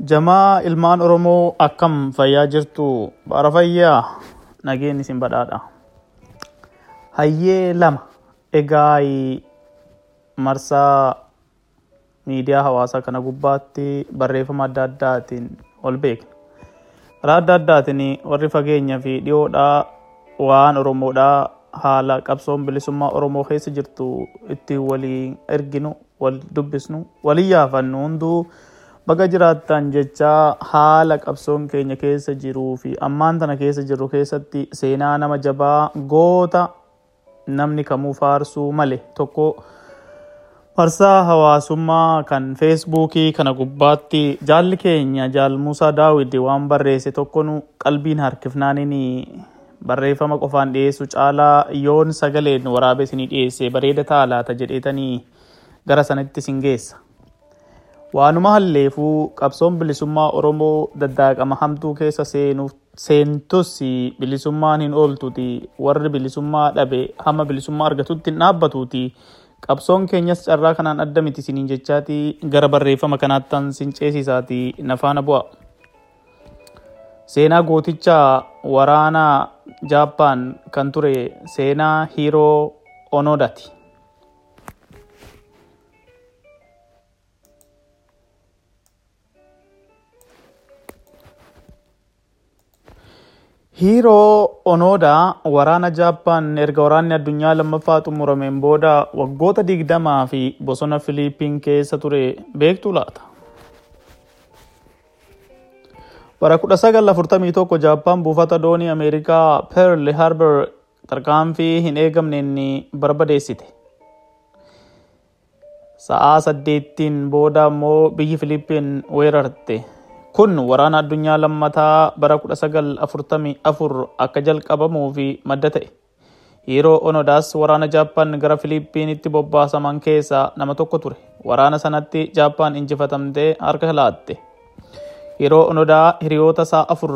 Jamaa ilmaan Oromoo akkam fayyaa jirtu bara fayyaa nageen isin badhaadha. Hayyee lama egaa marsaa miidiyaa hawaasaa kana gubbaatti barreeffama adda addaatiin ol beekna. Karaa adda addaatiin warri fageenya fi dhiyoodhaa waan Oromoodhaa haala qabsoon bilisummaa Oromoo keessa jirtu itti waliin erginu, wal dubbisnu, walii yaafannu hunduu baga jiraattan jechaa haala qabsoon keenya keessa jiruu fi ammaan tana keessa jirru keessatti seenaa nama jabaa goota namni kamuu faarsuu male tokko marsaa hawaasummaa kan feesbuukii kana gubbaatti jaalli keenya jaal Muusaa Daawid waan barreesse tokko nu qalbiin harkifnaaniin barreeffama qofaan dhiyeessu caalaa yoon sagaleen waraabee isinii dhiyeesse bareeda taalaata jedheetanii gara sanatti isin geessa. Waanuma halleefuu qabsoon bilisummaa Oromoo daddaaqama hamtuu keessa seentus bilisummaan hin ooltuti warri bilisummaa dhabe hamma bilisummaa argatutti hin dhaabbatuti. Qabsoon keenyas carraa kanaan adda miti isiniin jechaati gara barreeffama kanaattan sin ceesisaati nafaana bu'a. Seenaa gooticha waraanaa Jaappaan kan ture seenaa Hiiroo Onoodati. Hiiroo Onoodaa waraana Jaappaan erga waraanni addunyaa lammaffaa xumurameen booda waggoota digdamaa fi bosona Filiippiin keessa ture beektu laata? Bara 1941 Jaappaan buufata doonii Ameerikaa Pearl Harbor tarkaanfii hin eegamneen barbadeessite. Sa'aa saddeettiin booda immoo biyyi Filiippiin weerarte. Kun waraana addunyaa lammataa bara 1944 akka jalqabamuu fi madda ta'e. Hiiroo Onodaas waraana Jaappaan gara Filiippiinitti bobbaasaman keessaa nama tokko ture. Waraana sanatti Jaappaan injifatamtee harka laatte. Hiiroo Onodaa hiriyoota isaa afur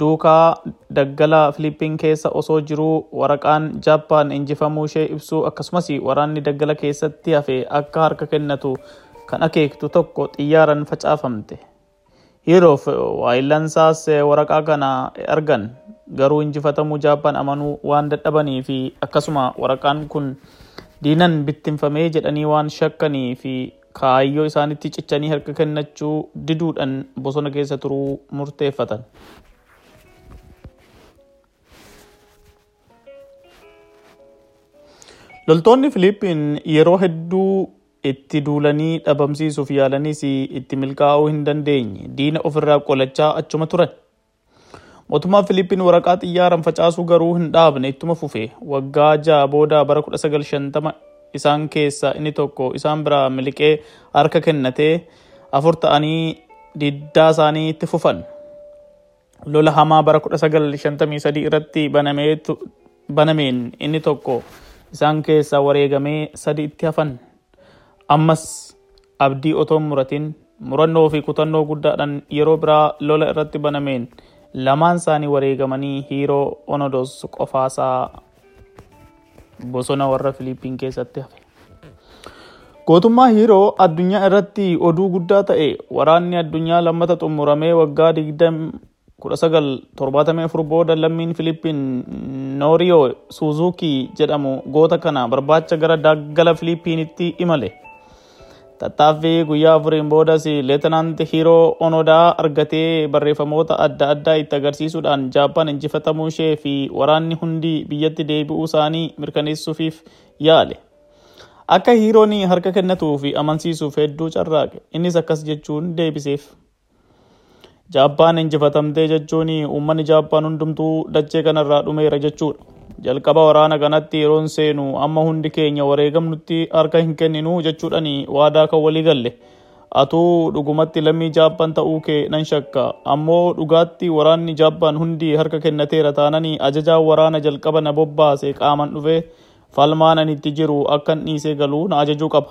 duukaa daggala Filiippiin keessa osoo jiruu waraqaan Jaappaan injifamuu ishee ibsuu akkasumas waraanni daggala keessatti hafe akka harka kennatu kan akeektu tokko xiyyaaran facaafamte. Hiiroof waayillansaas waraqaa kana argan garuu injifatamuu Jaappaan amanuu waan dadhabanii fi akkasuma waraqaan kun diinan bittinfamee jedhanii waan shakkanii fi kaayyoo isaanitti cichanii harka kennachuu diduudhaan bosona keessa turuu murteeffatan. Loltoonni Filiippiin yeroo hedduu itti duulanii dhabamsiisuuf yaalanis itti milkaa'uu hin dandeenye diina ofirraa qolachaa achuma turan. Mootummaan Filiippiin waraqaa xiyyaaran facaasuu garuu hin dhaabne ittuma fufe waggaa ja'a booda bara 1950 isaan keessaa inni tokko isaan biraa miliqee harka kennatee afur ta'anii diddaa isaanii itti fufan. Lola hamaa bara 1953 irratti banameen inni tokko isaan keessaa wareegamee sadi itti hafan. Ammas abdii otoo muratin murannoo fi kutannoo guddaadhaan yeroo biraa lola irratti banameen lamaan isaanii wareegamanii hiiroo onodos qofaasaa bosona warra filiippiin keessatti hafe. Gootummaa hiiroo addunyaa irratti oduu guddaa ta'e waraanni addunyaa lammata xumuramee waggaa digdam kudha sagal torbaatamii afur booda lammiin filiippiin nooriyoo suuzuukii jedhamu goota kana barbaacha gara daggala filiippiinitti imale. Tattaaffii guyyaa afuriin boodas leetanaanti Hiiroo Onodaa argatee barreeffamoota adda addaa itti agarsiisuudhaan Jaappaan injifatamuu ishee fi waraanni hundi biyyatti deebi'uu isaanii mirkaneessuufiif yaale. Akka Hiiroon harka kennatuu fi amansiisuuf hedduu carraaqe innis akkas jechuun deebiseef. Jaappaan injifatamtee jechuun uummanni Jaappaan hundumtuu dachee kanarraa dhumeera jechuudha. Jalqaba waraana kanatti yeroon seenu amma hundi keenya wareegamnutti harka hin kenninu jechuudhaan waadaa kan walii galle. Atuu dhugumatti lammii jaappaan ta'uu kee nan shakka. Ammoo dhugaatti waraanni jaappaan hundi harka kennateera taananii ajajaan waraana jalqaba na bobbaase qaaman dhufe falmaan ani itti jiru akkan dhiisee galuu na ajajuu qaba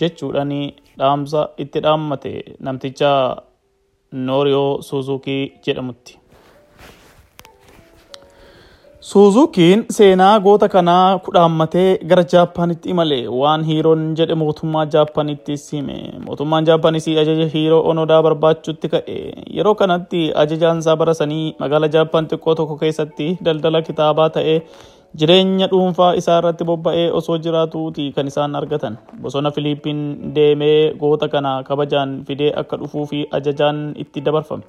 jechuudhaan dhaamsa itti dhaammate. Namticha nooriyoo suuzukii jedhamutti. Suuzukiin seenaa goota kanaa kudhaammatee gara Jaappaanitti imale waan hiiroon jedhe mootummaa Jaappaanittis hime. Mootummaan Jaappaanis ajaja hiiroo onodaa barbaachuutti ka'e. Yeroo kanatti ajajaan isaa barasanii magaalaa Jaappaan xiqqoo tokko keessatti daldala kitaabaa ta'ee jireenya dhuunfaa isaa irratti bobba'ee osoo jiraatuuti kan isaan argatan. Bosona Filiippiin deemee goota kana kabajaan fidee akka dhufuu fi ajajaan itti dabarfame.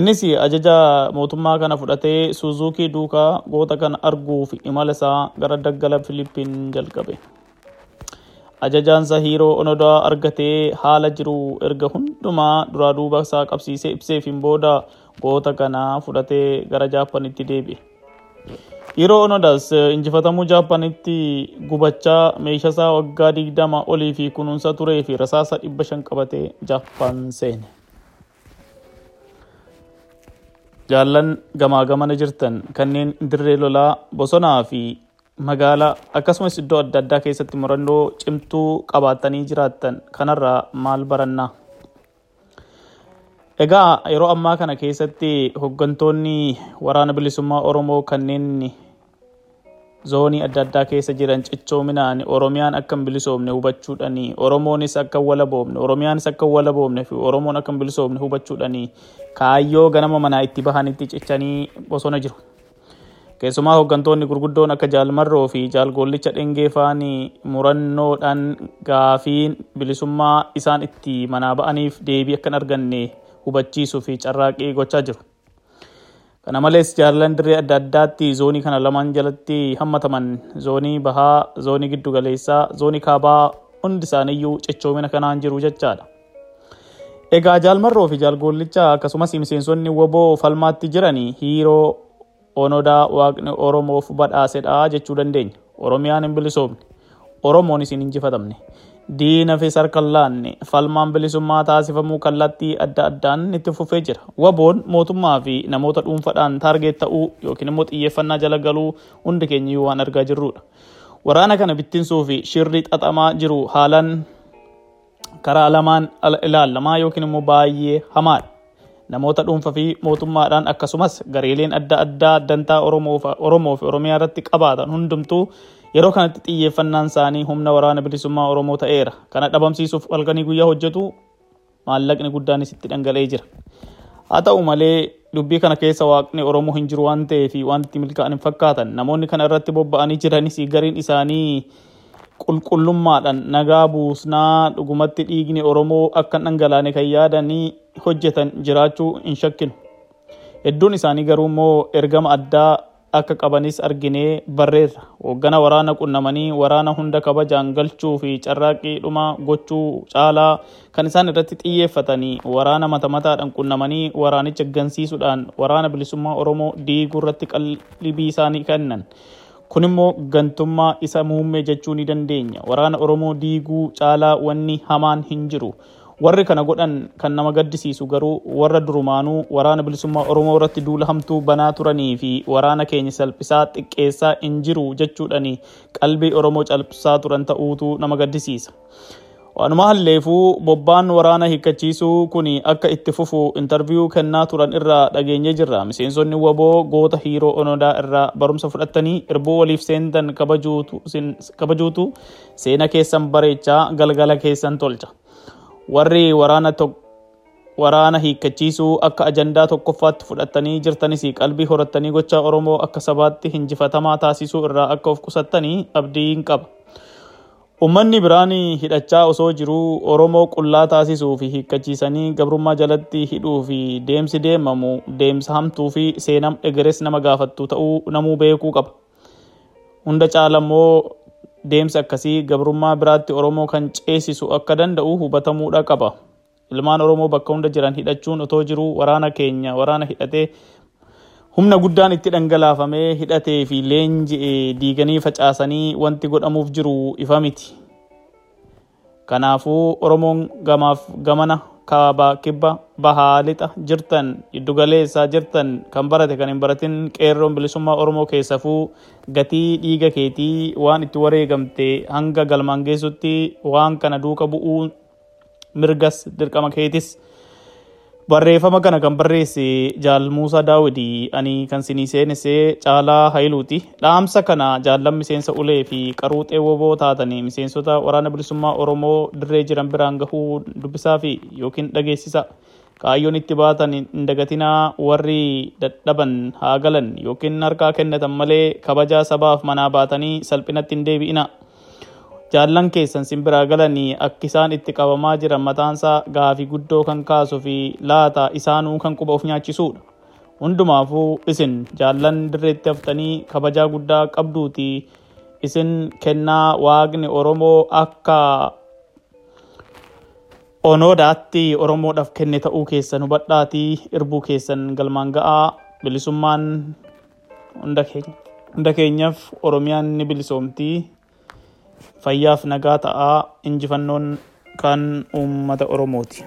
Innis ajaja mootummaa kana fudhatee Suuzuukii duukaa goota kana arguuf imala isaa gara daggala Filiippiin jalqabe. Ajajaansa hiiroo onodaa argatee haala jiru erga hundumaa duraa duuba isaa qabsiisee ibseefiin booda goota kana fudhatee gara Jaappaanitti deebi'e. Hiiroo onodaas injifatamuu Jaappaanitti gubachaa meeshaa isaa waggaa digdama olii fi kunuunsa turee fi rasaasa dhibba shan qabatee Jaappaan seene. Jaallan gamaa gamana jirtan kanneen dirree lolaa bosonaa fi magaalaa akkasumas iddoo adda addaa keessatti murannoo cimtuu qabaatanii jiraattan kanarraa maal barannaa egaa yeroo ammaa kana keessatti hoggantoonni waraana bilisummaa oromoo kanneen zoonii adda addaa keessa jiran cichoominaan oromiyaan akka hin bilisoomne hubachuudhani oromoonis akka hin walaboomne oromiyaanis akka hin walaboomne fi oromoon akka hin bilisoomne hubachuudhani kaayyoo ganama manaa itti bahanitti cichanii bosona jiru. Keessumaa hoggantoonni gurguddoon akka jaalmarroo fi jaalgollicha dhengee faanii murannoodhaan gaafiin bilisummaa isaan itti manaa ba'aniif deebii akka hin arganne hubachiisuu fi carraaqii gochaa jiru. Kana malees jaallan dirree adda addaatti zoonii kana lamaan jalatti hammataman zoonii bahaa, zoonii giddu galeessaa, zoonii kaabaa hundi isaaniiyyuu cichoomina kanaan jiru jechaadha. Egaa jaalmarroo fi jaalgollicha akkasumas miseensonni woboo falmaatti jiran hiiroo onodaa waaqni oromoof badhaasedha jechuu dandeenya. Oromiyaan hin bilisoomne. Oromoonis hin injifatamne. Diina fi sarkallaanne falmaan bilisummaa taasifamuu kallattii adda addaan itti fufee jira. Waboon mootummaa fi namoota dhuunfaadhaan taargeet ta'uu yookiin immoo xiyyeeffannaa jala galuu hundi keenya waan argaa jirrudha. Waraana kana bittinsuu fi shirri xaxamaa jiru haalaan karaa lamaan ilaalamaa yookiin immoo baay'ee hamaadha. Namoota dhuunfaa fi mootummaadhaan akkasumas gareeleen adda addaa dantaa Oromoo fi Oromiyaa irratti qabaatan hundumtuu yeroo kanatti xiyyeeffannaan isaanii humna waraana bilisummaa Oromoo ta'eera. Kana dhabamsiisuuf halkanii guyyaa hojjetu maallaqni guddaanis itti dhangala'ee jira. Haa ta'u malee dubbii kana keessa waaqni Oromoo hin jiru waan ta'eef wanti milkaa'an hin fakkaatan. Namoonni kana irratti bobba'anii jiranis gariin isaanii qulqullummaadhaan nagaa buusnaa dhugumatti dhiigni Oromoo akka dhangalaane kan yaadanii hojjetan jiraachuu hin shakkinu. Hedduun isaanii garuu immoo ergama addaa akka qabanis arginee barreerra. Hooggana waraana qunnamanii waraana hunda kabajaan galchuu fi carraaqqii dhuma gochuu caalaa kan isaan irratti xiyyeeffatanii waraana mata mataadhaan qunnamanii waraanicha gansiisuudhaan waraana bilisummaa Oromoo diiguu irratti qalbii isaanii kennan. Kun immoo gantummaa isa muummee jechuu ni dandeenya. Waraana Oromoo diiguu caalaa wanni hamaan hin jiru. Warri kana godhan kan nama gaddisiisu garuu warra durumaanuu waraana bilisummaa Oromoo irratti duula hamtuu banaa turanii fi waraana keenya salphisaa xiqqeessaa hin jiru jechuudhani qalbii Oromoo calphisaa turan ta'uutu nama gaddisiisa. Waanuma halleefuu bobbaan waraana hiikkachiisuu kun akka itti fufu intarviyuu kennaa turan irraa dhageenye jirra. Miseensonni waboo goota hiiroo onodaa irraa barumsa fudhatanii irboo waliif seentan kabajuutu seena keessan bareechaa galgala keessan tolcha. Warri waraana hiikkachiisuu akka ajandaa tokkoffaatti fudhatanii jirtanis qalbii horattanii gochaa Oromoo akka sabaatti hinjifatamaa taasisuu irraa akka of qusattanii abdiin qaba. Uummanni biraan hidhachaa osoo jiruu Oromoo qullaa taasisuu fi hiikkachiisanii gabrummaa jalatti hidhuu fi deemsi deemamu deemsa hamtuu fi seenam egeres nama gaafattu ta'uu namuu beekuu qaba. Hunda caala deemsi akkasii gabrummaa biraatti Oromoo kan ceesisu akka danda'u hubatamuudha qaba. Ilmaan Oromoo bakka hunda jiran hidhachuun otoo jiruu waraana keenya waraana hidhatee humna guddaan itti dhangalaafamee hidhatee fi leenji'ee diiganii facaasanii wanti godhamuuf jiru ifa miti. Kanaafuu Oromoon gamaaf gamana kaabaa kibba bahaa lixa jirtan giddugaleessaa jirtan kan barate kan hin baratin qeerroon bilisummaa Oromoo keessafuu gatii dhiiga keetii waan itti wareegamte hanga galmaan geessutti waan kana duuka bu'uu mirgas dirqama keetis Barreeffama kana kan barreesse Jaal Muusaa Daawudii ani kan sinii seenessee Caalaa Hayiluuti. Dhaamsa kana jaallan miseensa ulee fi qaruu xeewwoboo taatanii miseensota waraana bilisummaa Oromoo dirree jiran biraan gahuu dubbisaa fi yookiin dhageessisa. Kaayyoon itti baatan hin dagatinaa warri dadhaban haa galan yookiin harkaa kennatan malee kabajaa sabaaf manaa baatanii salphinatti hin deebi'ina. Jaallan keessan simbiraa galanii akka isaan itti qabamaa jiran mataansaa gaafii guddoo kan kaasuu fi laata isaanuu kan quba of nyaachisuudha. Hundumaafuu isin jaallan dirreetti haftanii kabajaa guddaa qabduuti isin kennaa waaqni Oromoo akka onoodaatti Oromoodhaaf kenne ta'uu keessan hubadhaatii irbuu keessan galmaan ga'aa bilisummaan hunda keenyaaf Oromiyaan ni bilisoomtii. Fayyaaf nagaa ta'aa injifannoon kan uummata oromooti.